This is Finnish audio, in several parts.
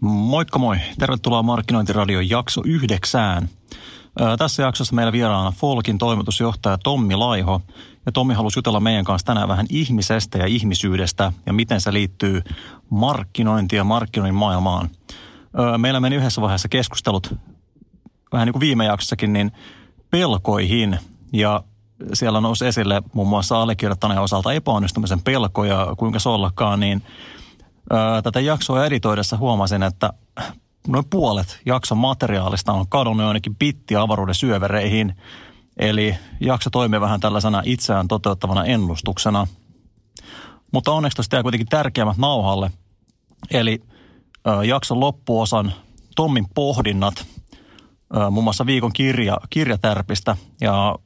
Moikka moi. Tervetuloa Markkinointiradion jakso yhdeksään. Tässä jaksossa meillä vieraana Folkin toimitusjohtaja Tommi Laiho. Ja Tommi halusi jutella meidän kanssa tänään vähän ihmisestä ja ihmisyydestä ja miten se liittyy markkinointiin ja markkinoinnin maailmaan. Meillä meni yhdessä vaiheessa keskustelut, vähän niin kuin viime jaksossakin, niin pelkoihin. Ja siellä nousi esille muun muassa allekirjoittaneen osalta epäonnistumisen pelkoja, kuinka se ollakaan, niin tätä jaksoa editoidessa huomasin, että noin puolet jakson materiaalista on kadonnut jonnekin bitti avaruuden syövereihin. Eli jakso toimii vähän tällaisena itseään toteuttavana ennustuksena. Mutta onneksi tuosta jää kuitenkin tärkeimmät nauhalle. Eli jakson loppuosan Tommin pohdinnat, muun muassa viikon kirja, kirjatärpistä. Ja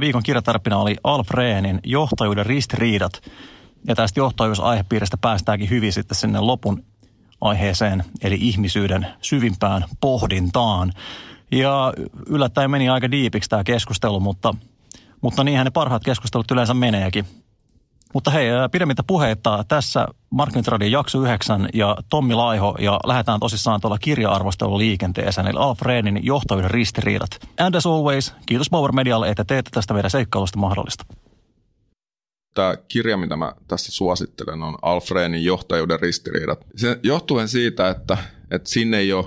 viikon kirjatärppinä oli Alf Rehnin johtajuuden ristiriidat. Ja tästä johtajuusaihepiiristä päästäänkin hyvin sitten sinne lopun aiheeseen, eli ihmisyyden syvimpään pohdintaan. Ja yllättäen meni aika diipiksi tämä keskustelu, mutta, mutta niinhän ne parhaat keskustelut yleensä meneekin. Mutta hei, pidemmittä puheita tässä Markkinointiradion jakso 9 ja Tommi Laiho ja lähdetään tosissaan tuolla kirja-arvostelun liikenteeseen, eli Alfredin johtajuuden ristiriidat. And as always, kiitos Power Medialle, että teette tästä meidän seikkailusta mahdollista. Tämä kirja, mitä mä tässä suosittelen, on Alfredin johtajuuden ristiriidat. Se johtuen siitä, että, että sinne ei ole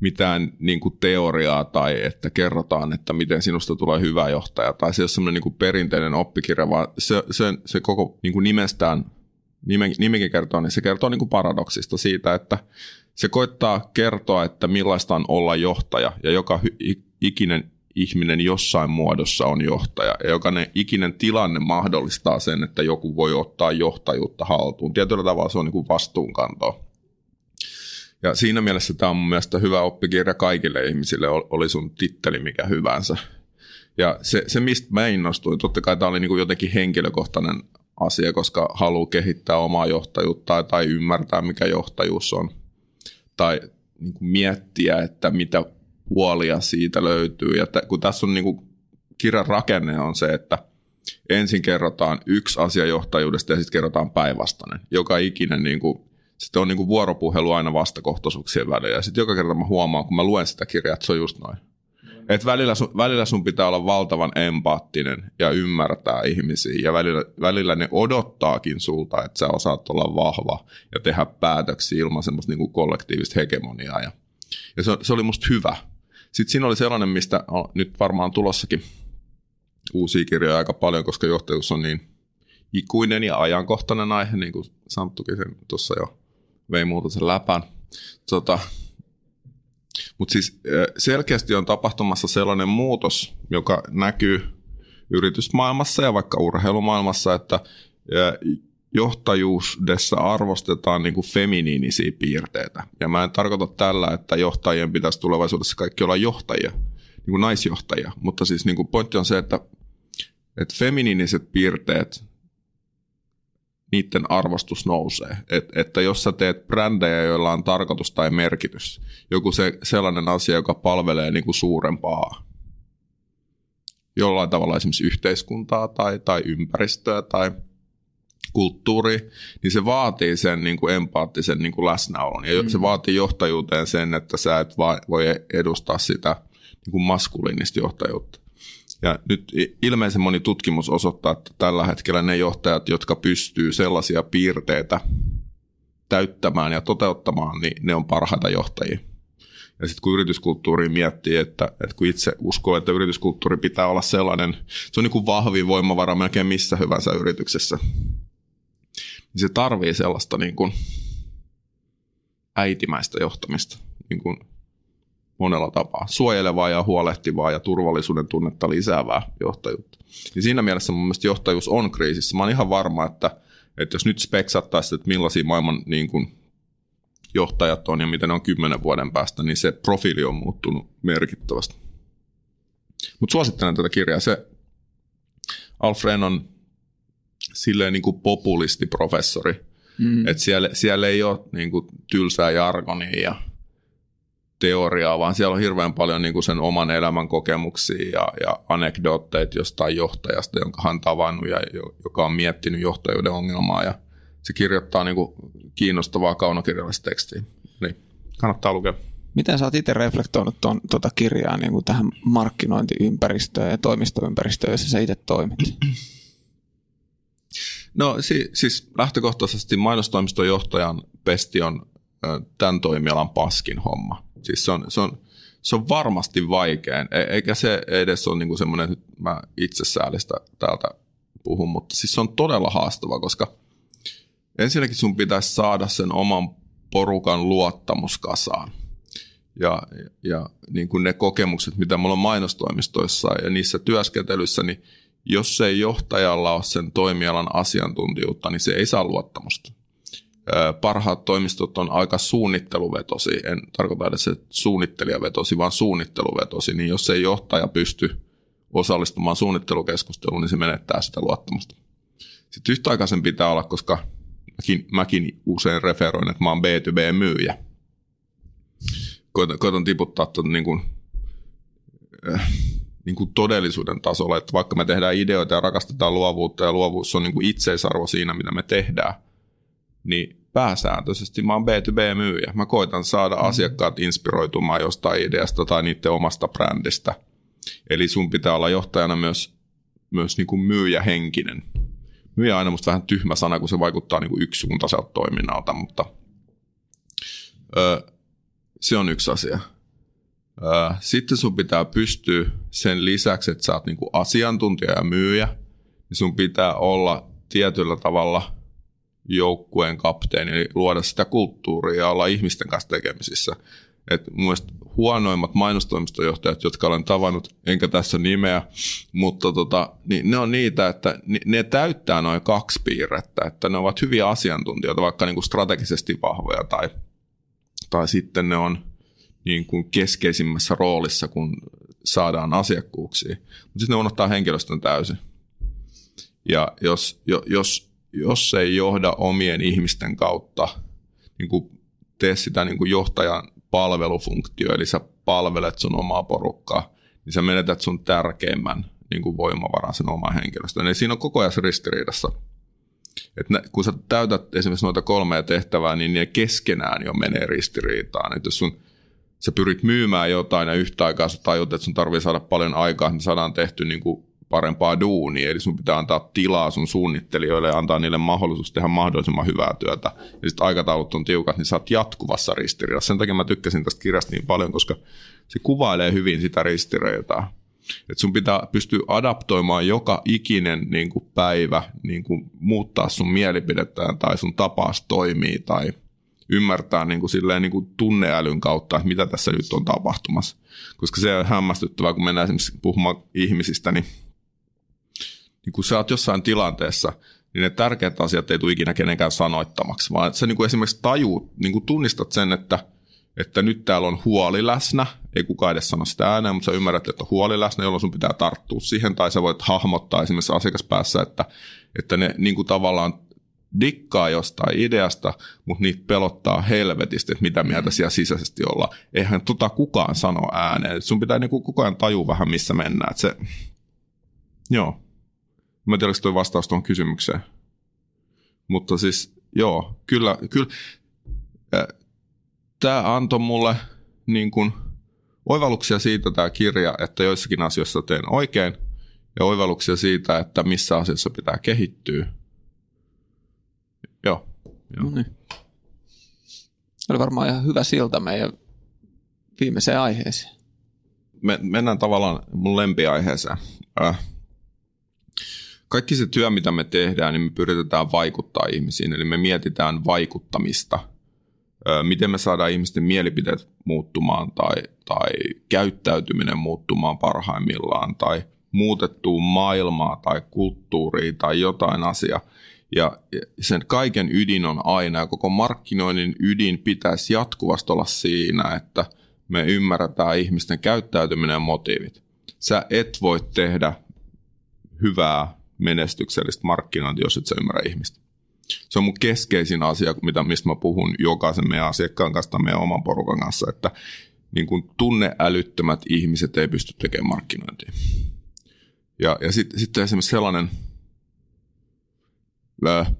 mitään niin kuin teoriaa tai että kerrotaan, että miten sinusta tulee hyvä johtaja. Tai se ei ole semmoinen niin perinteinen oppikirja, vaan se, se, se koko niin kuin nimestään, nime, nimikin kertoo, niin se kertoo niin kuin paradoksista siitä, että se koittaa kertoa, että millaista on olla johtaja ja joka ikinen ihminen jossain muodossa on johtaja. Ja jokainen ikinen tilanne mahdollistaa sen, että joku voi ottaa johtajuutta haltuun. Tietyllä tavalla se on niin kuin vastuunkantoa. Ja siinä mielessä tämä on mun mielestä hyvä oppikirja kaikille ihmisille, oli sun titteli mikä hyvänsä. Ja se, se mistä mä innostuin, totta kai tämä oli niin kuin jotenkin henkilökohtainen asia, koska haluaa kehittää omaa johtajuutta tai ymmärtää, mikä johtajuus on. Tai niin kuin miettiä, että mitä puolia siitä löytyy. Ja t- kun tässä on niin kirjan rakenne on se, että ensin kerrotaan yksi asia johtajuudesta ja sitten kerrotaan päinvastainen. Joka ikinen niin kuin, sitten on niin vuoropuhelu aina vastakohtaisuuksien välillä. Ja sitten joka kerta mä huomaan, kun mä luen sitä kirjaa, että se on just noin. Et välillä, sun, välillä sun pitää olla valtavan empaattinen ja ymmärtää ihmisiä. Ja välillä, välillä ne odottaakin sulta, että sä osaat olla vahva ja tehdä päätöksiä ilman semmoista niin kollektiivista hegemoniaa. Ja, ja se, se oli musta hyvä. Sitten siinä oli sellainen, mistä on nyt varmaan tulossakin uusia kirjoja aika paljon, koska johtajuus on niin ikuinen ja ajankohtainen aihe, niin kuin Santtukin sen tuossa jo vei muuta sen läpän. Tota, Mutta siis selkeästi on tapahtumassa sellainen muutos, joka näkyy yritysmaailmassa ja vaikka urheilumaailmassa, että johtajuudessa arvostetaan niin kuin feminiinisiä piirteitä. Ja mä en tarkoita tällä, että johtajien pitäisi tulevaisuudessa kaikki olla johtajia, niin kuin naisjohtajia. Mutta siis niin kuin pointti on se, että, että feminiiniset piirteet, niiden arvostus nousee. Et, että jos sä teet brändejä, joilla on tarkoitus tai merkitys, joku se, sellainen asia, joka palvelee niin kuin suurempaa jollain tavalla esimerkiksi yhteiskuntaa tai, tai ympäristöä tai – kulttuuri, niin se vaatii sen niin kuin empaattisen niin kuin läsnäolon. Ja mm. se vaatii johtajuuteen sen, että sä et voi edustaa sitä niin kuin maskuliinista johtajuutta. Ja nyt ilmeisen moni tutkimus osoittaa, että tällä hetkellä ne johtajat, jotka pystyy sellaisia piirteitä täyttämään ja toteuttamaan, niin ne on parhaita johtajia. Ja sitten kun yrityskulttuuri miettii, että, että kun itse uskoo, että yrityskulttuuri pitää olla sellainen, se on niin kuin vahvin voimavara melkein missä hyvänsä yrityksessä niin se tarvii sellaista niin kuin äitimäistä johtamista niin kuin monella tapaa. Suojelevaa ja huolehtivaa ja turvallisuuden tunnetta lisäävää johtajuutta. Ja siinä mielessä mun mielestä johtajuus on kriisissä. Mä oon ihan varma, että, että jos nyt speksattaisiin, että millaisia maailman niin kuin, johtajat on ja miten ne on kymmenen vuoden päästä, niin se profiili on muuttunut merkittävästi. Mutta suosittelen tätä kirjaa. Se Alfred on silleen niin kuin populistiprofessori. Mm. Että siellä, siellä ei ole niin kuin tylsää jargonia ja teoriaa, vaan siellä on hirveän paljon niin kuin sen oman elämän kokemuksia ja, ja anekdootteita jostain johtajasta, jonka hän tavannut ja joka on miettinyt johtajuuden ongelmaa. Ja se kirjoittaa niin kuin kiinnostavaa kaunokirjallista tekstiä. Niin, kannattaa lukea. Miten sä oot itse reflektoinut tuon, tuota kirjaa niin kuin tähän markkinointiympäristöön ja toimistoympäristöön, jossa sä itse toimit? No si- siis lähtökohtaisesti mainostoimiston johtajan pesti on ö, tämän toimialan paskin homma. Siis se on, se on, se on varmasti vaikein, e- eikä se edes ole niinku semmoinen, että mä itsesäälistä täältä puhun, mutta siis se on todella haastava, koska ensinnäkin sun pitäisi saada sen oman porukan luottamus kasaan. Ja, ja niin kuin ne kokemukset, mitä mulla on mainostoimistoissa ja niissä työskentelyissä, niin jos ei johtajalla ole sen toimialan asiantuntijuutta, niin se ei saa luottamusta. Parhaat toimistot on aika suunnitteluvetosi, en tarkoita edes suunnittelijavetosi, vaan suunnitteluvetosi, niin jos ei johtaja pysty osallistumaan suunnittelukeskusteluun, niin se menettää sitä luottamusta. Sitten yhtä pitää olla, koska mäkin, mäkin usein referoin, että mä oon B2B-myyjä. Koitan, koitan tiputtaa tuon niin kuin, äh, niin kuin todellisuuden tasolla, että vaikka me tehdään ideoita ja rakastetaan luovuutta ja luovuus on niin kuin itseisarvo siinä, mitä me tehdään, niin pääsääntöisesti mä oon B2B-myyjä. Mä koitan saada mm. asiakkaat inspiroitumaan jostain ideasta tai niiden omasta brändistä. Eli sun pitää olla johtajana myös, myös niin kuin myyjähenkinen. Myyjä on aina musta vähän tyhmä sana, kun se vaikuttaa niin kuin yksisuuntaiselta toiminnalta, mutta ö, se on yksi asia. Sitten sun pitää pystyä sen lisäksi, että sä oot niinku asiantuntija ja myyjä, niin sun pitää olla tietyllä tavalla joukkueen kapteeni, eli luoda sitä kulttuuria ja olla ihmisten kanssa tekemisissä. Et mun huonoimmat mainostoimistojohtajat, jotka olen tavannut, enkä tässä nimeä, mutta tota, niin ne on niitä, että ne täyttää noin kaksi piirrettä, että ne ovat hyviä asiantuntijoita, vaikka niin kuin strategisesti vahvoja tai, tai sitten ne on niin kuin keskeisimmässä roolissa, kun saadaan asiakkuuksia. Mutta sitten ne unohtaa henkilöstön täysin. Ja jos, jo, jos, jos ei johda omien ihmisten kautta, niin kuin tee sitä niin kuin johtajan palvelufunktio, eli sä palvelet sun omaa porukkaa, niin sä menetät sun tärkeimmän niin kuin voimavaran sen oman henkilöstön. Eli siinä on koko ajan ristiriidassa. Et ne, kun sä täytät esimerkiksi noita kolmea tehtävää, niin ne keskenään jo menee ristiriitaan. Et jos sun sä pyrit myymään jotain ja yhtä aikaa sä tajut, että sun tarvii saada paljon aikaa, me saadaan tehty niin kuin parempaa duunia, eli sun pitää antaa tilaa sun suunnittelijoille ja antaa niille mahdollisuus tehdä mahdollisimman hyvää työtä. Ja sitten aikataulut on tiukat, niin sä oot jatkuvassa ristiriidassa. Sen takia mä tykkäsin tästä kirjasta niin paljon, koska se kuvailee hyvin sitä ristiriitaa. Että sun pitää pystyä adaptoimaan joka ikinen niin kuin päivä, niin kuin muuttaa sun mielipidettään tai sun tapaas toimii tai – ymmärtää niin kuin silleen niin kuin tunneälyn kautta, että mitä tässä nyt on tapahtumassa. Koska se on hämmästyttävää, kun mennään esimerkiksi puhumaan ihmisistä, niin, niin kun sä oot jossain tilanteessa, niin ne tärkeät asiat ei tule ikinä kenenkään sanoittamaksi, vaan sä niin kuin esimerkiksi tajuut, niin kuin tunnistat sen, että, että nyt täällä on huoli läsnä, ei kukaan edes sano sitä ääneen, mutta sä ymmärrät, että on huoli läsnä, jolloin sun pitää tarttua siihen, tai sä voit hahmottaa esimerkiksi asiakaspäässä, että, että ne niin kuin tavallaan dikkaa jostain ideasta, mutta niitä pelottaa helvetisti, että mitä mieltä siellä sisäisesti olla. Eihän tota kukaan sano ääneen. Sun pitää niinku koko ajan tajua vähän, missä mennään. se... Joo. Mä en tiedä, tuo vastaus tuohon kysymykseen. Mutta siis, joo, kyllä, kyllä. Tämä antoi mulle niin kuin, oivalluksia siitä tämä kirja, että joissakin asioissa teen oikein, ja oivalluksia siitä, että missä asiassa pitää kehittyä – Joo. Joo. No niin. Oli varmaan ihan hyvä silta meidän viimeiseen aiheeseen. Me, mennään tavallaan mun lempiaiheeseen. Äh. Kaikki se työ, mitä me tehdään, niin me pyritetään vaikuttaa ihmisiin. Eli me mietitään vaikuttamista. Äh, miten me saadaan ihmisten mielipiteet muuttumaan tai, tai käyttäytyminen muuttumaan parhaimmillaan tai muutettua maailmaa tai kulttuuria tai jotain asiaa. Ja sen kaiken ydin on aina, ja koko markkinoinnin ydin pitäisi jatkuvasti olla siinä, että me ymmärretään ihmisten käyttäytyminen ja motiivit. Sä et voi tehdä hyvää menestyksellistä markkinointia, jos et sä ymmärrä ihmistä. Se on mun keskeisin asia, mitä, mistä mä puhun jokaisen meidän asiakkaan kanssa tai meidän oman porukan kanssa, että niin kun tunneälyttömät ihmiset ei pysty tekemään markkinointia. Ja, ja sitten sit esimerkiksi sellainen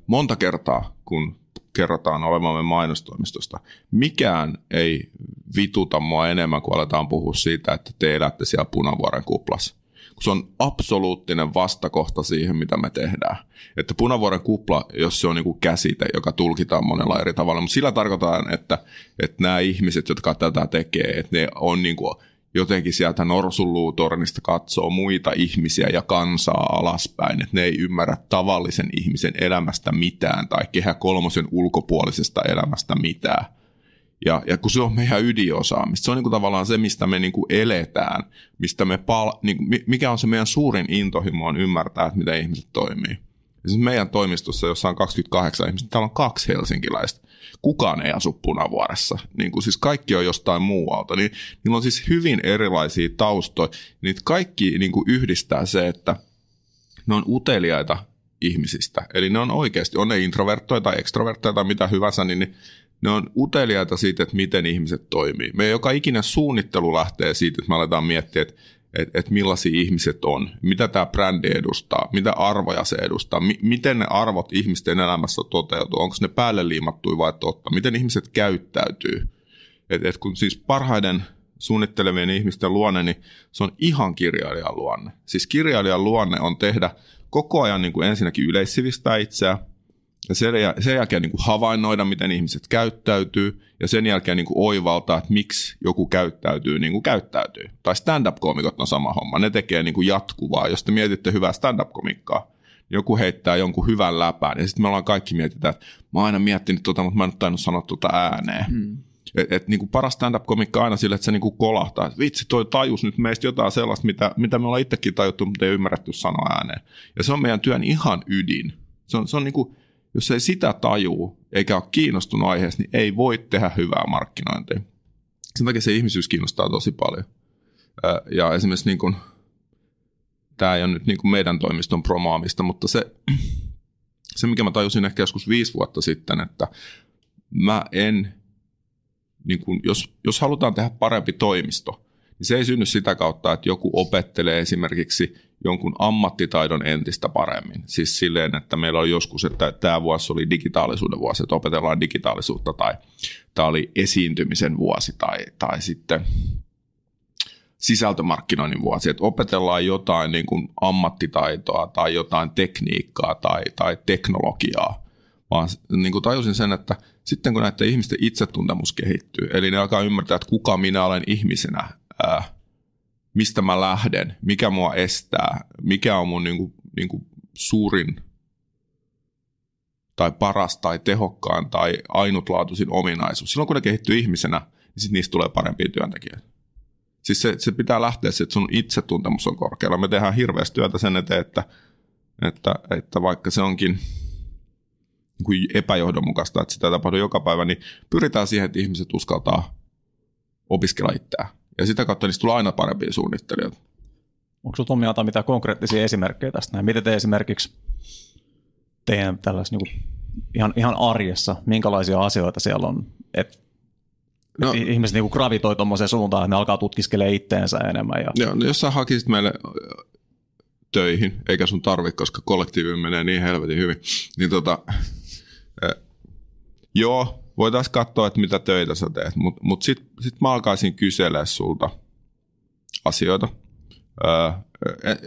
monta kertaa, kun kerrotaan olemamme mainostoimistosta. Mikään ei vituta mua enemmän, kuin aletaan puhua siitä, että te elätte siellä punavuoren kuplassa. Se on absoluuttinen vastakohta siihen, mitä me tehdään. Että punavuoren kupla, jos se on niin kuin käsite, joka tulkitaan monella eri tavalla, mutta sillä tarkoitaan, että, että nämä ihmiset, jotka tätä tekee, että ne on niin kuin jotenkin sieltä norsunluutornista katsoo muita ihmisiä ja kansaa alaspäin, että ne ei ymmärrä tavallisen ihmisen elämästä mitään tai kehä kolmosen ulkopuolisesta elämästä mitään. Ja, ja kun se on meidän ydinosaamista, se on niin kuin tavallaan se, mistä me niin kuin eletään, mistä me pal- niin kuin, mikä on se meidän suurin intohimo on ymmärtää, että miten ihmiset toimii. Ja siis meidän toimistossa, jossa on 28 ihmistä, täällä on kaksi helsinkiläistä kukaan ei asu Punavuoressa. Niin kuin siis kaikki on jostain muualta. Niin, niillä on siis hyvin erilaisia taustoja. Niitä kaikki niin kuin yhdistää se, että ne on uteliaita ihmisistä. Eli ne on oikeasti, on ne introverttoja tai ekstroverttoja tai mitä hyvänsä, niin ne on uteliaita siitä, että miten ihmiset toimii. Me joka ikinen suunnittelu lähtee siitä, että me aletaan miettiä, että että et millaisia ihmiset on, mitä tämä brändi edustaa, mitä arvoja se edustaa, mi- miten ne arvot ihmisten elämässä toteutuu, onko ne päälle liimattuja vai totta, miten ihmiset käyttäytyy. Et, et kun siis parhaiden suunnittelevien ihmisten luonne, niin se on ihan kirjailijan luonne. Siis kirjailijan luonne on tehdä koko ajan niin kuin ensinnäkin yleissivistää itseä, ja sen, sen jälkeen niin kuin havainnoida, miten ihmiset käyttäytyy, ja sen jälkeen niin kuin oivaltaa, että miksi joku käyttäytyy niin kuin käyttäytyy. Tai stand-up-komikot on sama homma. Ne tekee niin kuin jatkuvaa. Jos te mietitte hyvää stand-up-komikkaa, niin joku heittää jonkun hyvän läpään, ja sitten me ollaan kaikki mietitään, että mä oon aina miettinyt tota, mutta mä en tainnut sanoa tota ääneen. Hmm. Et, et, niin kuin paras stand-up-komikka aina sille, että se niin kuin kolahtaa, että vitsi, toi tajus nyt meistä jotain sellaista, mitä, mitä me ollaan itsekin tajuttu, mutta ei ymmärretty sanoa ääneen. Ja se on meidän työn ihan ydin. Se on, se on niin kuin, jos ei sitä tajuu eikä ole kiinnostunut aiheesta, niin ei voi tehdä hyvää markkinointia. Sen takia se ihmisyys kiinnostaa tosi paljon. Ja esimerkiksi niin kuin, tämä ei ole nyt niin kuin meidän toimiston promoamista, mutta se, se, mikä mä tajusin ehkä joskus viisi vuotta sitten, että mä en, niin kuin, jos, jos halutaan tehdä parempi toimisto, niin se ei synny sitä kautta, että joku opettelee esimerkiksi jonkun ammattitaidon entistä paremmin. Siis silleen, että meillä oli joskus, että tämä vuosi oli digitaalisuuden vuosi, että opetellaan digitaalisuutta tai tämä oli esiintymisen vuosi tai, tai sitten sisältömarkkinoinnin vuosi, että opetellaan jotain niin kuin ammattitaitoa tai jotain tekniikkaa tai, tai teknologiaa, vaan niin kuin tajusin sen, että sitten kun näiden ihmisten itsetuntemus kehittyy, eli ne alkaa ymmärtää, että kuka minä olen ihmisenä, ää, mistä mä lähden, mikä mua estää, mikä on mun niinku, niinku suurin tai paras tai tehokkaan tai ainutlaatuisin ominaisuus. Silloin kun ne kehittyy ihmisenä, niin sit niistä tulee parempia työntekijöitä. Siis se, se pitää lähteä että sun itsetuntemus on korkealla. Me tehdään hirveästi työtä sen eteen, että, että, että vaikka se onkin niin kuin epäjohdonmukaista, että sitä tapahtuu joka päivä, niin pyritään siihen, että ihmiset uskaltaa opiskella itseään. Ja sitä kautta niistä tulee aina parempia suunnittelijoita. Onko sinulla Tommi antaa mitään konkreettisia esimerkkejä tästä näin? Miten te esimerkiksi teidän tällaisessa niin ihan, ihan arjessa, minkälaisia asioita siellä on, että no, et ihmiset niin gravitoi tuommoiseen suuntaan, että ne alkaa tutkiskelemaan itteensä enemmän. Ja... Joo, no jos sä hakisit meille töihin, eikä sun tarvi, koska kollektiivi menee niin helvetin hyvin, niin tota, joo, voitaisiin katsoa, että mitä töitä sä teet, mutta mut sitten sit mä alkaisin kysellä sulta asioita. Öö,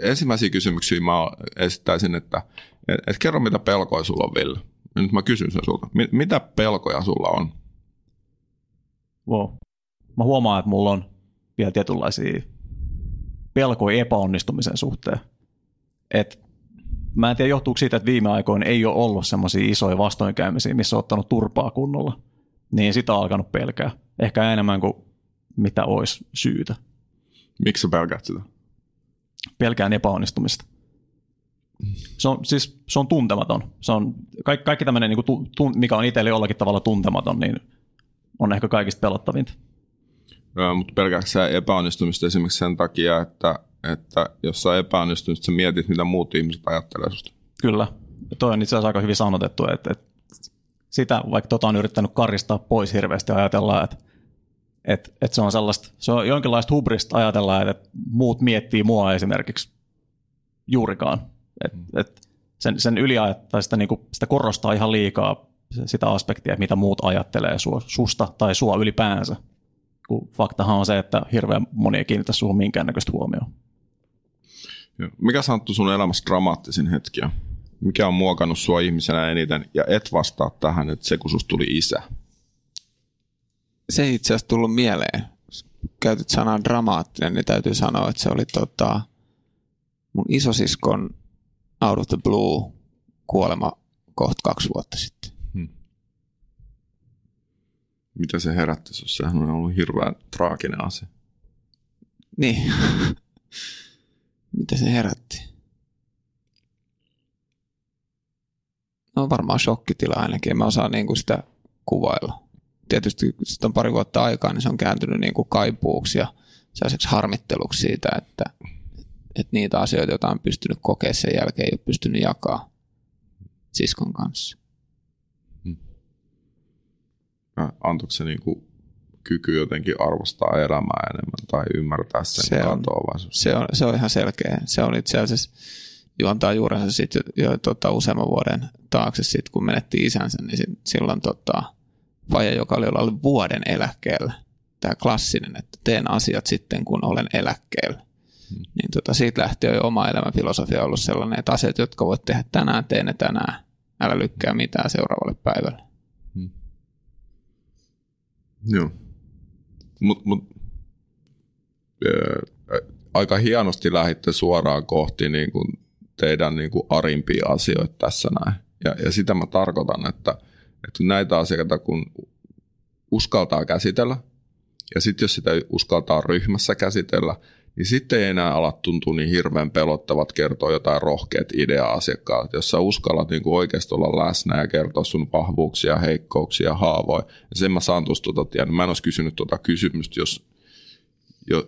ensimmäisiä kysymyksiä mä esittäisin, että et, et kerro mitä pelkoja sulla on, Ville. Nyt mä kysyn sen sulta. Mitä pelkoja sulla on? Wow. Mä huomaan, että mulla on vielä tietynlaisia pelkoja epäonnistumisen suhteen. Et mä en tiedä, johtuuko siitä, että viime aikoina ei ole ollut semmoisia isoja vastoinkäymisiä, missä on ottanut turpaa kunnolla. Niin sitä on alkanut pelkää. Ehkä enemmän kuin mitä olisi syytä. Miksi sä pelkäät sitä? Pelkään epäonnistumista. Se on, siis, se on tuntematon. Se on, kaikki, kaikki tämmöinen, niin kuin, tu, mikä on itselle jollakin tavalla tuntematon, niin on ehkä kaikista pelottavinta. Joo, mutta pelkääkö epäonnistumista esimerkiksi sen takia, että että jos sä epäonnistunut, sä mietit, mitä muut ihmiset ajattelee susta. Kyllä. Ja toi on itse asiassa aika hyvin sanotettu, että, että sitä, vaikka tota on yrittänyt karistaa pois hirveästi ajatellaan, että, että, että se on sellaista, se on jonkinlaista hubrista ajatella, että muut miettii mua esimerkiksi juurikaan. Että, että sen, sen yli sitä, niin kuin, sitä korostaa ihan liikaa sitä aspektia, mitä muut ajattelee sua, susta tai sua ylipäänsä. Kun faktahan on se, että hirveän moni ei kiinnitä suhun minkäännäköistä huomioon. Mikä Santtu sun elämässä dramaattisin hetkiä? Mikä on muokannut sua ihmisenä eniten? Ja et vastaa tähän, että se kun susta tuli isä. Se ei itse asiassa tullut mieleen. Käytit sanaa dramaattinen, niin täytyy sanoa, että se oli tota, mun isosiskon out of the blue kuolema kohta kaksi vuotta sitten. Hmm. Mitä se herätti sinussa? Sehän on ollut hirveän traaginen asia. Niin. Mitä se herätti? No varmaan shokkitila ainakin. En mä osaan niin kuin sitä kuvailla. Tietysti kun sitten on pari vuotta aikaa, niin se on kääntynyt niin kuin kaipuuksi ja sellaiseksi harmitteluksi siitä, että, että niitä asioita, joita on pystynyt kokemaan sen jälkeen, ei ole pystynyt jakaa siskon kanssa. Hmm. Antoiko se niin kuin kyky jotenkin arvostaa elämää enemmän tai ymmärtää sen se on, se on, se on ihan selkeä. Se on itse asiassa juontaa juurensa sitten jo, jo tota, useamman vuoden taakse, sit, kun menetti isänsä, niin sit, silloin tota, vaje, joka oli ollut vuoden eläkkeellä, tämä klassinen, että teen asiat sitten, kun olen eläkkeellä. Hmm. Niin tota, siitä lähti jo oma elämänfilosofia ollut sellainen, että asiat, jotka voit tehdä tänään, teen ne tänään. Älä lykkää mitään seuraavalle päivälle. Hmm. Joo. Mut, mut, ää, aika hienosti lähditte suoraan kohti niin kuin teidän niin kuin arimpia asioita tässä näin. Ja, ja sitä mä tarkoitan, että, että näitä asioita kun uskaltaa käsitellä, ja sitten jos sitä uskaltaa ryhmässä käsitellä, niin sitten ei enää ala tuntua niin hirveän pelottavat kertoa jotain rohkeat ideaa asiakkaalle. Jos sä uskallat niin kuin oikeasti olla läsnä ja kertoa sun vahvuuksia, heikkouksia, haavoja, ja sen mä saan tuosta tiedä. Mä en olisi kysynyt tuota kysymystä, jos,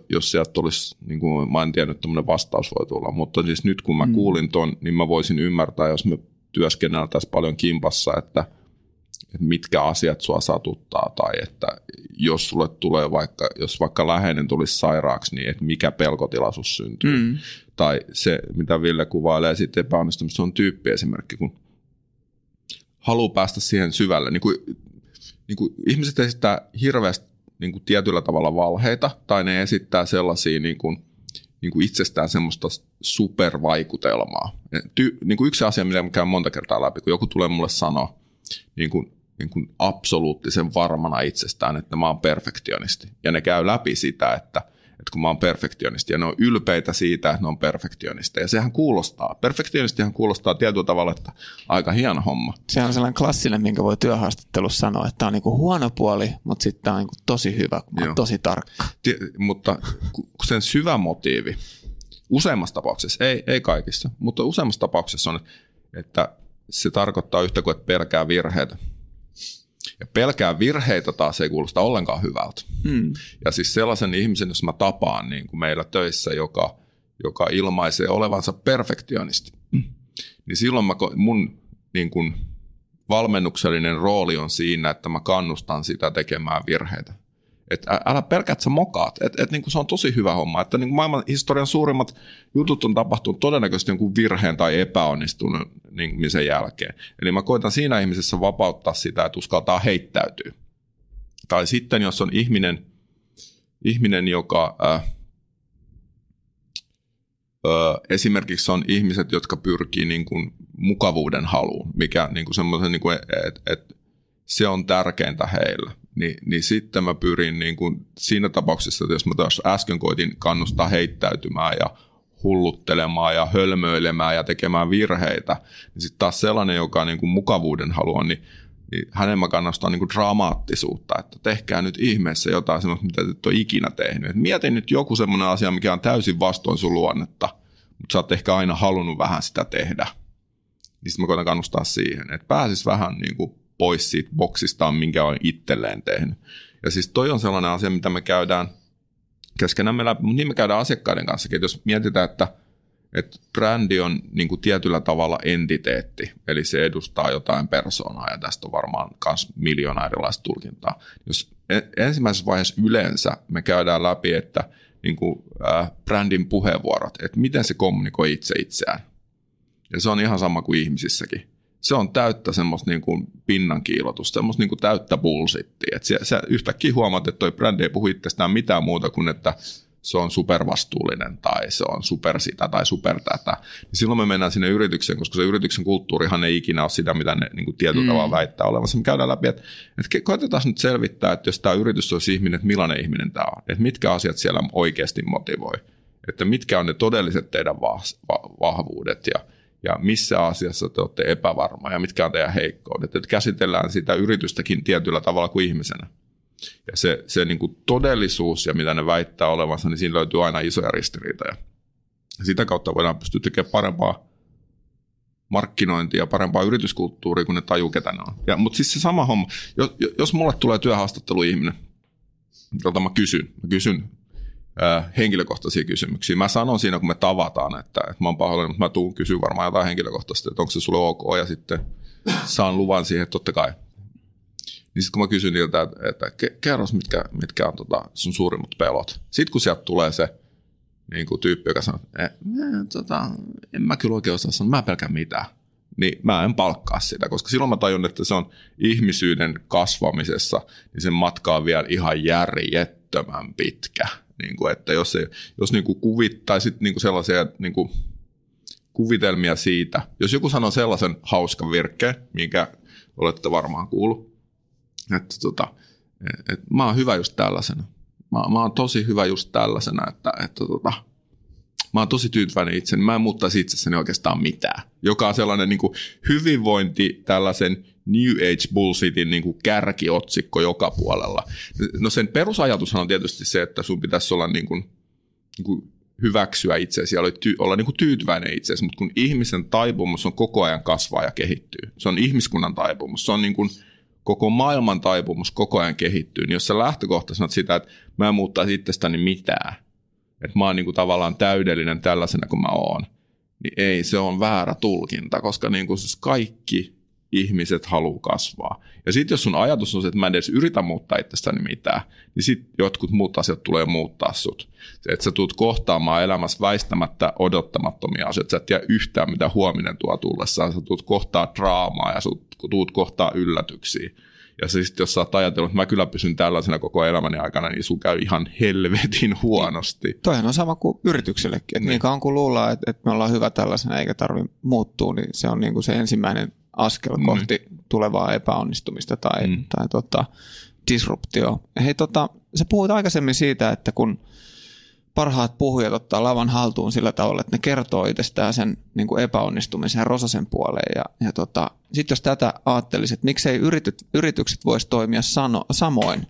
jos sieltä tulisi, niin kuin mä en tiedä, että vastaus voi tulla, mutta siis nyt kun mä mm. kuulin ton, niin mä voisin ymmärtää, jos me työskenneltäisiin paljon kimpassa, että mitkä asiat sua satuttaa tai että jos sulle tulee vaikka, jos vaikka läheinen tulisi sairaaksi, niin että mikä pelkotilaisuus syntyy. Mm. Tai se, mitä Ville kuvailee sitten epäonnistumista, on tyyppiesimerkki, kun haluaa päästä siihen syvälle. Niin kuin, niin kuin ihmiset esittää hirveästi niin kuin tietyllä tavalla valheita, tai ne esittää sellaisia niin kuin, niin kuin itsestään semmoista supervaikutelmaa. Ty, niin kuin yksi asia, mitä mä käyn monta kertaa läpi, kun joku tulee mulle sanoa, niin kuin, niin kuin absoluuttisen varmana itsestään, että mä oon perfektionisti. Ja ne käy läpi sitä, että, että kun mä oon perfektionisti ja ne on ylpeitä siitä, että ne on perfektionisti. Ja sehän kuulostaa, perfektionistihan kuulostaa tietyllä tavalla, että aika hieno homma. Se on sellainen klassinen, minkä voi työhaastattelussa sanoa, että on niin kuin huono puoli, mutta sitten tämä on niin kuin tosi hyvä, kun mä tosi tarkka. T- mutta sen syvä motiivi, useimmassa tapauksessa, ei, ei kaikissa, mutta useimmassa tapauksessa on, että se tarkoittaa yhtä kuin, että pelkää virheitä. Ja pelkää virheitä taas ei kuulosta ollenkaan hyvältä. Hmm. Ja siis sellaisen ihmisen, jos mä tapaan niin kuin meillä töissä, joka, joka ilmaisee olevansa perfektionisti, hmm. niin silloin mä, mun niin kuin, valmennuksellinen rooli on siinä, että mä kannustan sitä tekemään virheitä. Että älä pelkää, että sä mokaat. Et, et, niin kuin se on tosi hyvä homma. Että niin kuin maailman historian suurimmat jutut on tapahtunut todennäköisesti jonkun virheen tai epäonnistuneen niin sen jälkeen. Eli mä koitan siinä ihmisessä vapauttaa sitä, että uskaltaa heittäytyä. Tai sitten, jos on ihminen, ihminen joka... Äh, esimerkiksi on ihmiset, jotka pyrkii niin kuin mukavuuden haluun, mikä niin kuin semmoisen, niin että et, se on tärkeintä heillä niin, niin sitten mä pyrin niin kuin siinä tapauksessa, että jos mä taas äsken koitin kannustaa heittäytymään ja hulluttelemaan ja hölmöilemään ja tekemään virheitä, niin sitten taas sellainen, joka niin kuin mukavuuden haluaa, niin, niin hänen mä kannustan niin kuin dramaattisuutta, että tehkää nyt ihmeessä jotain sellaista, mitä et ole ikinä tehnyt. Et mietin nyt joku semmoinen asia, mikä on täysin vastoin sun luonnetta, mutta sä oot ehkä aina halunnut vähän sitä tehdä. Niin sitten mä koitan kannustaa siihen, että pääsis vähän niin kuin pois siitä boksistaan, minkä on itselleen tehnyt. Ja siis toi on sellainen asia, mitä me käydään keskenään läpi, mutta niin me käydään asiakkaiden kanssa, että jos mietitään, että, että brändi on niin kuin tietyllä tavalla entiteetti, eli se edustaa jotain persoonaa, ja tästä on varmaan myös miljoona erilaista tulkintaa. Jos ensimmäisessä vaiheessa yleensä me käydään läpi, että niin kuin, äh, brändin puheenvuorot, että miten se kommunikoi itse itseään. Ja se on ihan sama kuin ihmisissäkin se on täyttä semmoista niin kuin pinnan kiilotusta, semmoista niin kuin täyttä bullshittia. Että sä yhtäkkiä huomaat, että toi brändi ei puhu itsestään mitään muuta kuin, että se on supervastuullinen tai se on super sitä tai super tätä. Niin silloin me mennään sinne yritykseen, koska se yrityksen kulttuurihan ei ikinä ole sitä, mitä ne niin kuin tietyllä mm. tavalla väittää olevansa. Me käydään läpi, että, että koitetaan nyt selvittää, että jos tämä yritys olisi ihminen, että millainen ihminen tämä on. Että mitkä asiat siellä oikeasti motivoi. Että mitkä on ne todelliset teidän vahvuudet ja, ja missä asiassa te olette epävarma ja mitkä on teidän heikkoudet. Että käsitellään sitä yritystäkin tietyllä tavalla kuin ihmisenä. Ja se, se niin kuin todellisuus ja mitä ne väittää olevansa, niin siinä löytyy aina isoja ristiriitoja. Sitä kautta voidaan pystyä tekemään parempaa markkinointia, parempaa yrityskulttuuria, kun ne tajuu, ketä ne on. Ja, mutta siis se sama homma, jos, jos mulle tulee työhaastattelu ihminen, jolta mä kysyn, mä kysyn henkilökohtaisia kysymyksiä. Mä sanon siinä, kun me tavataan, että, että mä oon pahoillani, mutta mä tuun kysyä varmaan jotain henkilökohtaista, että onko se sulle ok, ja sitten saan luvan siihen, että totta kai niin sitten kun mä kysyn niiltä, että, että kerros, mitkä, mitkä on tota sun suurimmat pelot. Sitten kun sieltä tulee se niin kuin tyyppi, joka sanoo, että eh, tota, en mä kyllä oikein osaa sanoa, mä pelkään mitään. Niin mä en palkkaa sitä, koska silloin mä tajun, että se on ihmisyyden kasvamisessa, niin sen matka on vielä ihan järjettömän pitkä. Niin kuin, että jos, ei, jos niin kuin kuvittaisit niin kuin sellaisia niin kuin kuvitelmia siitä, jos joku sanoo sellaisen hauskan virkkeen, minkä olette varmaan kuullut, että tota, et mä oon hyvä just tällaisena. Mä, mä oon tosi hyvä just tällaisena, että, että tota, mä oon tosi tyytyväinen itseni. Mä en muuttaisi itsessäni oikeastaan mitään. Joka on sellainen niin kuin hyvinvointi tällaisen New Age bullshitin niin kuin kärkiotsikko joka puolella. No sen perusajatushan on tietysti se, että sun pitäisi olla niin kuin, niin kuin hyväksyä itseäsi ja olla, niin kuin tyytyväinen itseäsi, mutta kun ihmisen taipumus on koko ajan kasvaa ja kehittyy. Se on ihmiskunnan taipumus. Se on niin kuin – koko maailman taipumus koko ajan kehittyy, niin jos sä lähtökohtaisesti sitä, että mä en muuttaisi itsestäni mitään, että mä oon niin kuin tavallaan täydellinen tällaisena kuin mä oon, niin ei, se on väärä tulkinta, koska niin kuin siis kaikki ihmiset haluaa kasvaa. Ja sitten jos sun ajatus on se, että mä en edes yritä muuttaa itsestäni mitään, niin sitten jotkut muut asiat tulee muuttaa sut. Se, että sä tuut kohtaamaan elämässä väistämättä odottamattomia asioita. Sä et tiedä yhtään, mitä huominen tuo tullessaan. Sä tuut kohtaa draamaa ja sut tuut kohtaa yllätyksiä. Ja se sitten, jos sä oot ajatellut, että mä kyllä pysyn tällaisena koko elämäni aikana, niin sun käy ihan helvetin huonosti. Toihan on sama kuin yrityksillekin. Että niin. niin kauan kuin luullaan, että, että me ollaan hyvä tällaisena eikä tarvi muuttua, niin se on niin kuin se ensimmäinen askel mm. kohti tulevaa epäonnistumista tai, mm. tai tota, disruptio. Hei, tota, sä puhuit aikaisemmin siitä, että kun parhaat puhujat ottaa lavan haltuun sillä tavalla, että ne kertoo itsestään sen niin kuin epäonnistumisen rosasen puoleen. Ja, ja tota, sitten jos tätä ajattelisi, että miksei yrityt, yritykset voisi toimia sano, samoin,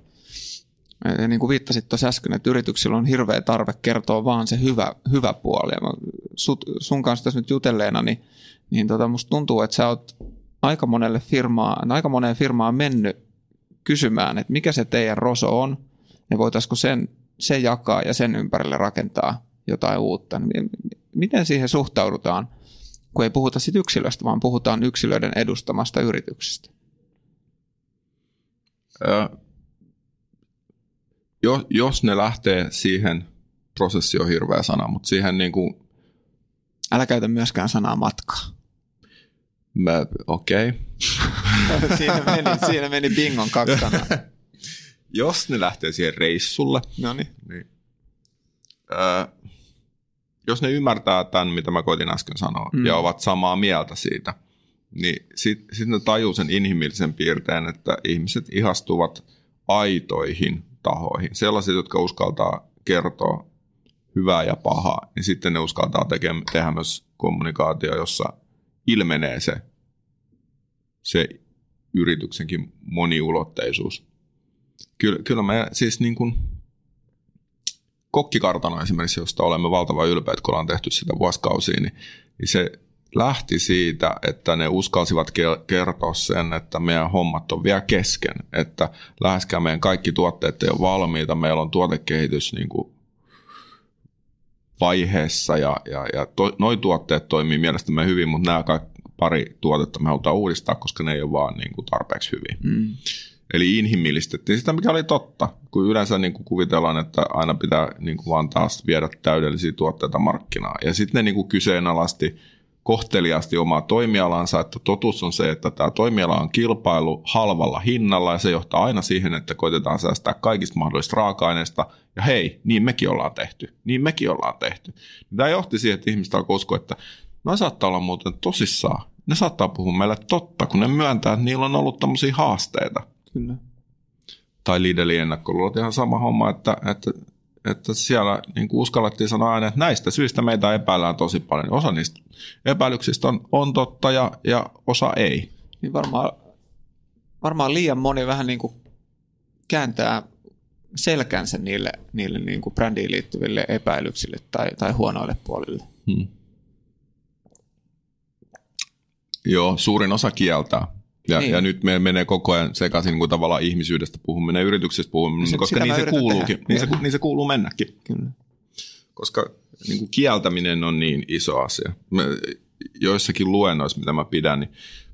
ja niin kuin viittasit tuossa äsken, että yrityksillä on hirveä tarve kertoa vaan se hyvä, hyvä puoli. Ja sut, sun kanssa tässä nyt jutelleena, niin, niin tota, musta tuntuu, että sä oot aika monelle firmaan, aika moneen firmaan mennyt kysymään, että mikä se teidän roso on, ja voitaisiko sen, se jakaa ja sen ympärille rakentaa jotain uutta. Miten siihen suhtaudutaan, kun ei puhuta sit yksilöstä, vaan puhutaan yksilöiden edustamasta yrityksestä? jos ne lähtee siihen, prosessi on hirveä sana, mutta siihen niin kuin... Älä käytä myöskään sanaa matkaa. Okei. Okay. siinä, meni, siinä meni bingon kaksi sanaa. jos ne lähtee siihen reissulle, Noniin. niin äh, jos ne ymmärtää tämän, mitä mä koitin äsken sanoa, mm. ja ovat samaa mieltä siitä, niin sitten sit ne tajuu sen inhimillisen piirteen, että ihmiset ihastuvat aitoihin tahoihin. Sellaiset, jotka uskaltaa kertoa hyvää ja pahaa, niin sitten ne uskaltaa tekee, tehdä myös kommunikaatio, jossa ilmenee se, se yrityksenkin moniulotteisuus. Kyllä, kyllä me siis niin kuin kokkikartano esimerkiksi, josta olemme valtava ylpeät, kun ollaan tehty sitä vuosikausia, niin, niin se lähti siitä, että ne uskalsivat kertoa sen, että meidän hommat on vielä kesken, että läheskään meidän kaikki tuotteet ei ole valmiita, meillä on tuotekehitys niin kuin vaiheessa ja, ja, ja to, noi tuotteet toimii mielestämme hyvin, mutta nämä pari tuotetta me halutaan uudistaa, koska ne ei ole vaan niin kuin tarpeeksi hyvin. Mm. Eli inhimillistettiin sitä, mikä oli totta, kun yleensä niin kuin kuvitellaan, että aina pitää niin kuin vaan taas viedä täydellisiä tuotteita markkinaan. Ja sitten ne niin kuin kyseenalaisti kohteliaasti omaa toimialansa, että totuus on se, että tämä toimiala on kilpailu halvalla hinnalla ja se johtaa aina siihen, että koitetaan säästää kaikista mahdollisista raaka-aineista ja hei, niin mekin ollaan tehty, niin mekin ollaan tehty. Tämä johti siihen, että ihmiset alkoi uskoa, että no saattaa olla muuten tosissaan, ne saattaa puhua meille totta, kun ne myöntää, että niillä on ollut tämmöisiä haasteita. Kyllä. Tai Lidlin ennakkoluulot ihan sama homma, että, että että siellä niin kuin uskallettiin sanoa aina, että näistä syistä meitä epäillään tosi paljon. Osa niistä epäilyksistä on, on totta ja, ja osa ei. Niin varmaan, varmaan liian moni vähän niin kuin kääntää selkänsä niille, niille niin kuin brändiin liittyville epäilyksille tai, tai huonoille puolille. Hmm. Joo, suurin osa kieltää. Ja, niin. ja nyt me menee koko ajan sekaisin niin kuin tavallaan ihmisyydestä puhuminen, yrityksestä puhuminen, se, koska niin se, kuuluukin, niin, se, niin se kuuluu mennäkin. Kyllä. Koska niin kuin kieltäminen on niin iso asia. Mä, joissakin luennoissa, mitä mä pidän, niin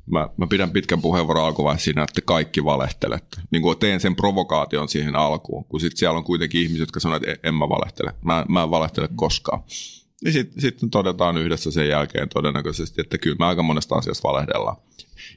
mä, mä pidän pitkän puheenvuoron alkuvaiheessa siinä, että kaikki valehtelette. Niin kuin teen sen provokaation siihen alkuun, kun sitten siellä on kuitenkin ihmisiä, jotka sanoo, että en mä valehtele. Mä, mä en valehtele koskaan. Niin sitten sit todetaan yhdessä sen jälkeen todennäköisesti, että kyllä me aika monesta asiasta valehdellaan.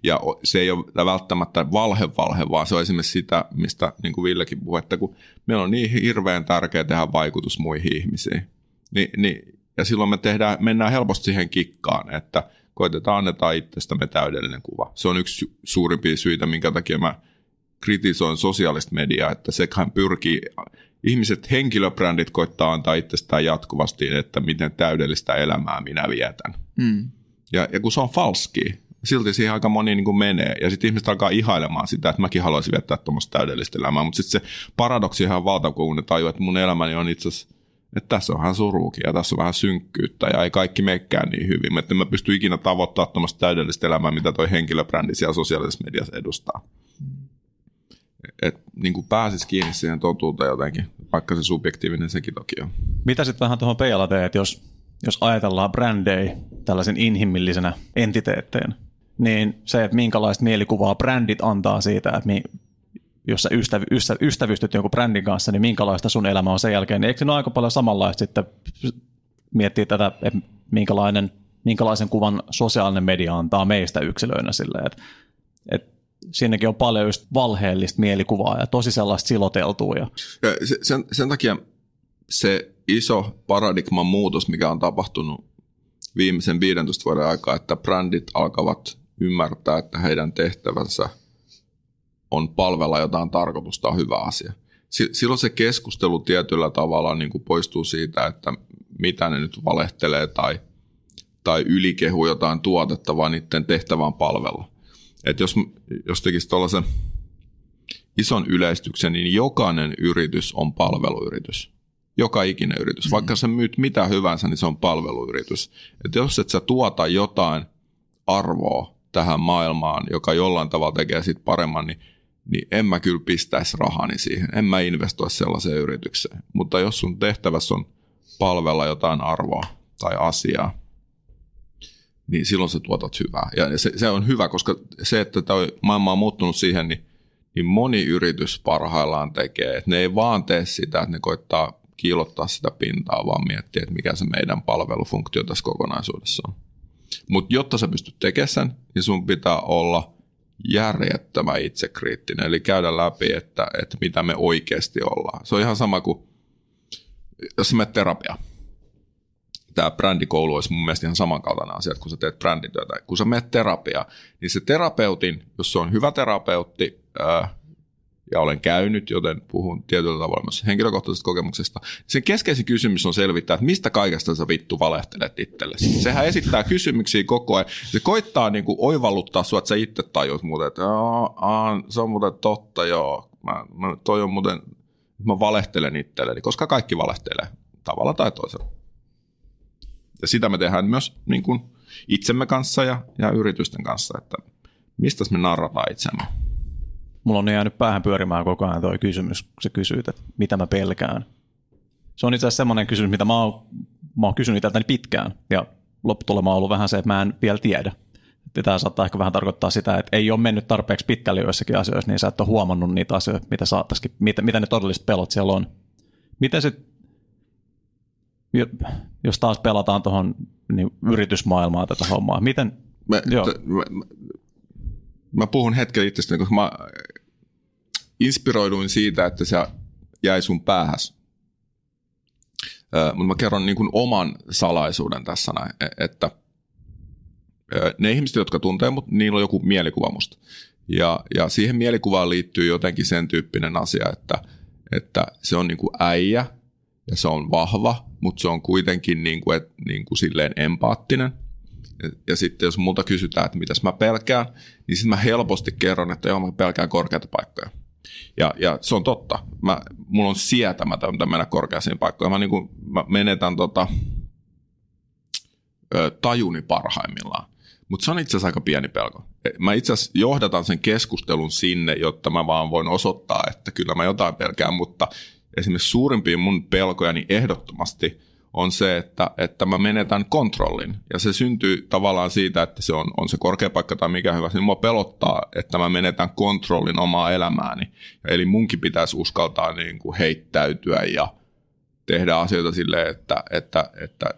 Ja se ei ole välttämättä valhe valhe, vaan se on esimerkiksi sitä, mistä niin kuin Villekin puhui, että kun meillä on niin hirveän tärkeää tehdä vaikutus muihin ihmisiin. Ni, niin, ja silloin me tehdään, mennään helposti siihen kikkaan, että koitetaan annetaan itsestämme täydellinen kuva. Se on yksi suurimpia syitä, minkä takia mä kritisoin sosiaalista mediaa, että sehän pyrkii, ihmiset, henkilöbrändit koittaa antaa itsestään jatkuvasti, että miten täydellistä elämää minä vietän. Mm. Ja, ja kun se on falski, silti siihen aika moni niin kuin menee. Ja sitten ihmiset alkaa ihailemaan sitä, että mäkin haluaisin viettää tuommoista täydellistä elämää. Mutta sitten se paradoksi ihan valtava, kun ne tajuu, että mun elämäni on itse asiassa että tässä on vähän suruukin ja tässä on vähän synkkyyttä ja ei kaikki mekkään niin hyvin. Että mä pysty ikinä tavoittamaan tuommoista täydellistä elämää, mitä toi henkilöbrändi siellä sosiaalisessa mediassa edustaa. Että niin kuin pääsisi kiinni siihen totuuteen jotenkin, vaikka se subjektiivinen sekin toki on. Mitä sitten vähän tuohon peilalla teet, jos, jos ajatellaan brändejä tällaisen inhimillisenä entiteetteen, niin se, että minkälaista mielikuvaa brändit antaa siitä, että mi, jos sä ystäv, ystäv, ystävystyt jonkun brändin kanssa, niin minkälaista sun elämä on sen jälkeen. Niin eikö se ole aika paljon samanlaista sitten miettiä tätä, että minkälainen, minkälaisen kuvan sosiaalinen media antaa meistä yksilöinä silleen, että, että siinäkin on paljon just valheellista mielikuvaa ja tosi sellaista siloteltua. Ja... Sen, sen takia se iso paradigman muutos, mikä on tapahtunut viimeisen 15 vuoden aikaa, että brändit alkavat ymmärtää, että heidän tehtävänsä on palvella jotain tarkoitusta, on hyvä asia. Silloin se keskustelu tietyllä tavalla niin kuin poistuu siitä, että mitä ne nyt valehtelee tai, tai ylikehu jotain tuotetta, vaan niiden tehtävä on palvella. Et jos, jos tekisi tuollaisen ison yleistyksen, niin jokainen yritys on palveluyritys. Joka ikinen yritys. Vaikka mm. sä myyt mitä hyvänsä, niin se on palveluyritys. Et jos et sä tuota jotain arvoa tähän maailmaan, joka jollain tavalla tekee siitä paremman, niin, niin en mä kyllä pistäisi rahani siihen. En mä investoi sellaiseen yritykseen. Mutta jos sun tehtävässä on palvella jotain arvoa tai asiaa, niin silloin sä tuotat hyvää. Ja se, se on hyvä, koska se, että tämä maailma on muuttunut siihen, niin, niin moni yritys parhaillaan tekee. Että ne ei vaan tee sitä, että ne koittaa kiilottaa sitä pintaa, vaan miettiä, että mikä se meidän palvelufunktio tässä kokonaisuudessa on. Mutta jotta sä pystyt tekemään sen, niin sun pitää olla järjettömän itsekriittinen, eli käydä läpi, että, että mitä me oikeasti ollaan. Se on ihan sama kuin, jos sä menet terapiaan. Tämä brändikoulu olisi mun mielestä ihan samankaltainen asia, kun sä teet brändityötä. Kun sä menet terapiaan, niin se terapeutin, jos se on hyvä terapeutti, ää, ja olen käynyt, joten puhun tietyllä tavalla myös henkilökohtaisesta kokemuksesta. Sen keskeisin kysymys on selvittää, että mistä kaikesta sä vittu valehtelet itsellesi. Sehän esittää kysymyksiä koko ajan. Se koittaa niin kuin oivalluttaa sua, että sä itse tajut muuten, että aa, se on muuten totta, joo. Mä, mä, toi on muuten, mä valehtelen itselleni, koska kaikki valehtelee tavalla tai toisella. Ja sitä me tehdään myös niin kuin itsemme kanssa ja, ja yritysten kanssa, että mistä me narrataan itsemme mulla on jäänyt päähän pyörimään koko ajan tuo kysymys, kun sä kysyit, että mitä mä pelkään. Se on itse asiassa semmoinen kysymys, mitä mä oon, mä oon kysynyt itseltäni pitkään, ja lopputulema on ollut vähän se, että mä en vielä tiedä. Tämä saattaa ehkä vähän tarkoittaa sitä, että ei ole mennyt tarpeeksi pitkälle joissakin asioissa, niin sä et ole huomannut niitä asioita, mitä saattaisikin, mitä, mitä ne todelliset pelot siellä on. Miten se, jos taas pelataan tuohon niin yritysmaailmaa tätä hommaa. Miten? Mä, Joo. t- mä, mä, mä puhun hetken itsestäni, koska mä inspiroiduin siitä, että se jäi sun päähäs. Ö, Mutta mä kerron niin kuin oman salaisuuden tässä näin, e- että ne ihmiset, jotka tuntee mut, niillä on joku mielikuva musta. Ja, ja siihen mielikuvaan liittyy jotenkin sen tyyppinen asia, että, että se on niin kuin äijä ja se on vahva, mutta se on kuitenkin niin kuin, et, niin kuin silleen empaattinen. Ja, ja sitten jos multa kysytään, että mitäs mä pelkään, niin sitten mä helposti kerron, että joo, mä pelkään korkeita paikkoja. Ja, ja se on totta. Mä, mulla on sietämätöntä mennä korkeisiin paikkoihin. Mä, niin kuin, mä menetän tota, ö, tajuni parhaimmillaan. Mutta se on itse asiassa aika pieni pelko. E, Mä itse asiassa johdatan sen keskustelun sinne, jotta mä vaan voin osoittaa, että kyllä mä jotain pelkään, mutta esimerkiksi suurimpia mun pelkojani ehdottomasti on se, että, että mä menetän kontrollin. Ja se syntyy tavallaan siitä, että se on, on se korkea paikka tai mikä hyvä. Niin mua pelottaa, että mä menetän kontrollin omaa elämääni. Eli munkin pitäisi uskaltaa niin kuin heittäytyä ja tehdä asioita silleen, että, että, että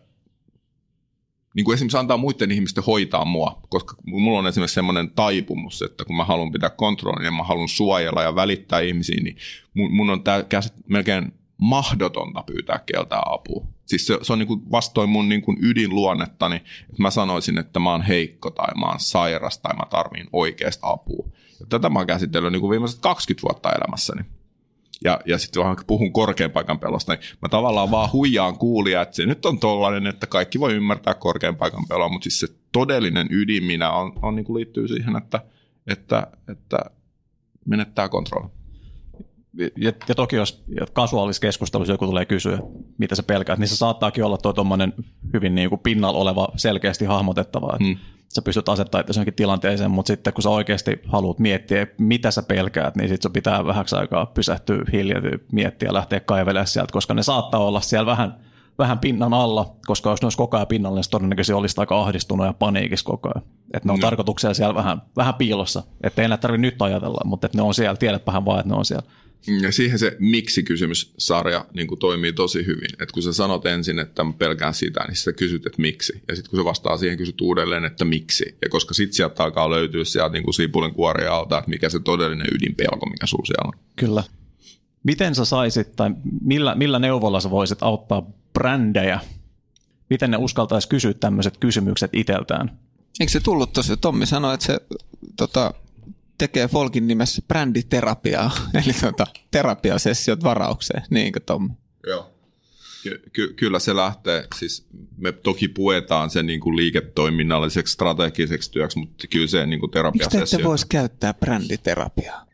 niin kuin esimerkiksi antaa muiden ihmisten hoitaa mua, koska mulla on esimerkiksi semmoinen taipumus, että kun mä haluan pitää kontrollin ja mä haluan suojella ja välittää ihmisiin, niin mun, on tää melkein mahdotonta pyytää keltää apua. Siis se, se on niin kuin vastoin mun niin kuin ydinluonnettani, että mä sanoisin, että mä oon heikko tai mä oon sairas tai mä tarviin oikeasta apua. Ja tätä mä oon käsitellyt niin kuin viimeiset 20 vuotta elämässäni ja, ja sitten vähän puhun korkean paikan pelosta, niin mä tavallaan vaan huijaan kuulia, että se nyt on tollainen, että kaikki voi ymmärtää korkean paikan peloa, mutta siis se todellinen ydin minä on, on niin kuin liittyy siihen, että, että, että menettää kontrolli. Ja, ja toki jos kasuaalisessa keskustelussa joku tulee kysyä, mitä sä pelkäät, niin se saattaakin olla tuo tuommoinen hyvin niin kuin pinnalla oleva, selkeästi hahmotettava, että Hmm. Sä pystyt asettamaan itse johonkin tilanteeseen, mutta sitten kun sä oikeasti haluat miettiä, mitä sä pelkäät, niin sitten sun pitää vähäksi aikaa pysähtyä, hiljentyä, miettiä ja lähteä kaivelemaan sieltä, koska ne saattaa olla siellä vähän, vähän pinnan alla, koska jos ne olisi koko ajan pinnalla, niin se todennäköisesti olisi aika ahdistunut ja paniikissa koko ajan. Että ne on No. tarkoituksella siellä vähän, vähän piilossa, että ei enää tarvitse nyt ajatella, mutta että ne on siellä, tiedäpähän vaan, että ne on siellä. Ja siihen se miksi-kysymyssarja niin kuin toimii tosi hyvin. Et kun sä sanot ensin, että mä pelkään sitä, niin sä kysyt, että miksi. Ja sitten kun se vastaa siihen, kysyt uudelleen, että miksi. Ja koska sitten sieltä alkaa löytyä sieltä niin kuin sipulin kuoria alta, että mikä se todellinen ydinpelko, mikä sulla siellä on. Kyllä. Miten sä saisit, tai millä, millä neuvolla sä voisit auttaa brändejä? Miten ne uskaltaisi kysyä tämmöiset kysymykset iteltään? Eikö se tullut tosi? Tommi sanoi, että se tota, tekee Folkin nimessä bränditerapiaa, eli tota, terapiasessiot varaukseen, niinkö Tommi? Joo. Ky- ky- kyllä se lähtee, siis me toki puetaan sen niin kuin liiketoiminnalliseksi strategiseksi työksi, mutta kyllä se niin kuin Miksi te ette terapiasessio. voisi käyttää bränditerapiaa?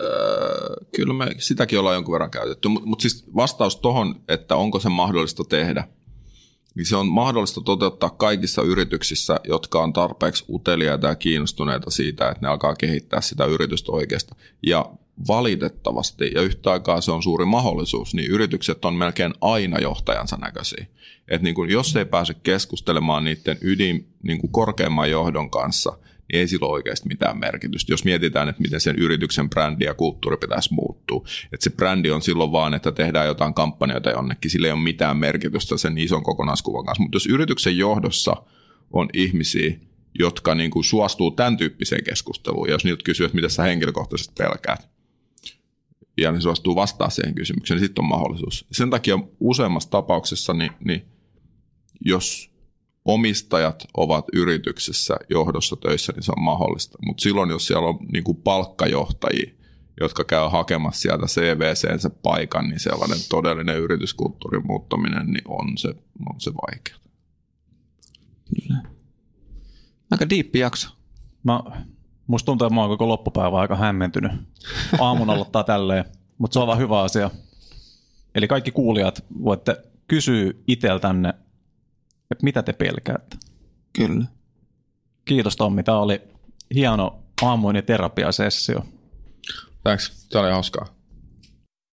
Öö, kyllä me sitäkin ollaan jonkun verran käytetty, mutta mut siis vastaus tuohon, että onko se mahdollista tehdä, niin se on mahdollista toteuttaa kaikissa yrityksissä, jotka on tarpeeksi uteliaita ja kiinnostuneita siitä, että ne alkaa kehittää sitä yritystä oikeasta. Ja valitettavasti, ja yhtä aikaa se on suuri mahdollisuus, niin yritykset on melkein aina johtajansa näköisiä. Et niin kun, jos ei pääse keskustelemaan niiden ydin niin kuin korkeamman johdon kanssa, niin ei sillä ole oikeasti mitään merkitystä. Jos mietitään, että miten sen yrityksen brändi ja kulttuuri pitäisi muuttua. Että se brändi on silloin vaan, että tehdään jotain kampanjoita jonnekin, sillä ei ole mitään merkitystä sen ison kokonaiskuvan kanssa. Mutta jos yrityksen johdossa on ihmisiä, jotka niin kuin suostuu tämän tyyppiseen keskusteluun, ja jos niiltä kysyy, että mitä sä henkilökohtaisesti pelkäät, ja ne suostuu vastaa siihen kysymykseen, niin sitten on mahdollisuus. Sen takia useammassa tapauksessa, niin, niin jos omistajat ovat yrityksessä johdossa töissä, niin se on mahdollista. Mutta silloin, jos siellä on niin kuin palkkajohtajia, jotka käy hakemassa sieltä CVCnsä paikan, niin sellainen todellinen yrityskulttuurin muuttaminen niin on se, on se vaikea. Aika diippi jakso. Mä, musta tuntuu, että mä oon koko loppupäivä aika hämmentynyt. Aamun aloittaa tälleen, mutta se on vaan hyvä asia. Eli kaikki kuulijat voitte kysyä iteltänne, että mitä te pelkäätte. Kyllä. Kiitos Tommi, tämä oli hieno aamuinen terapiasessio. Thanks. Tämä oli hauskaa.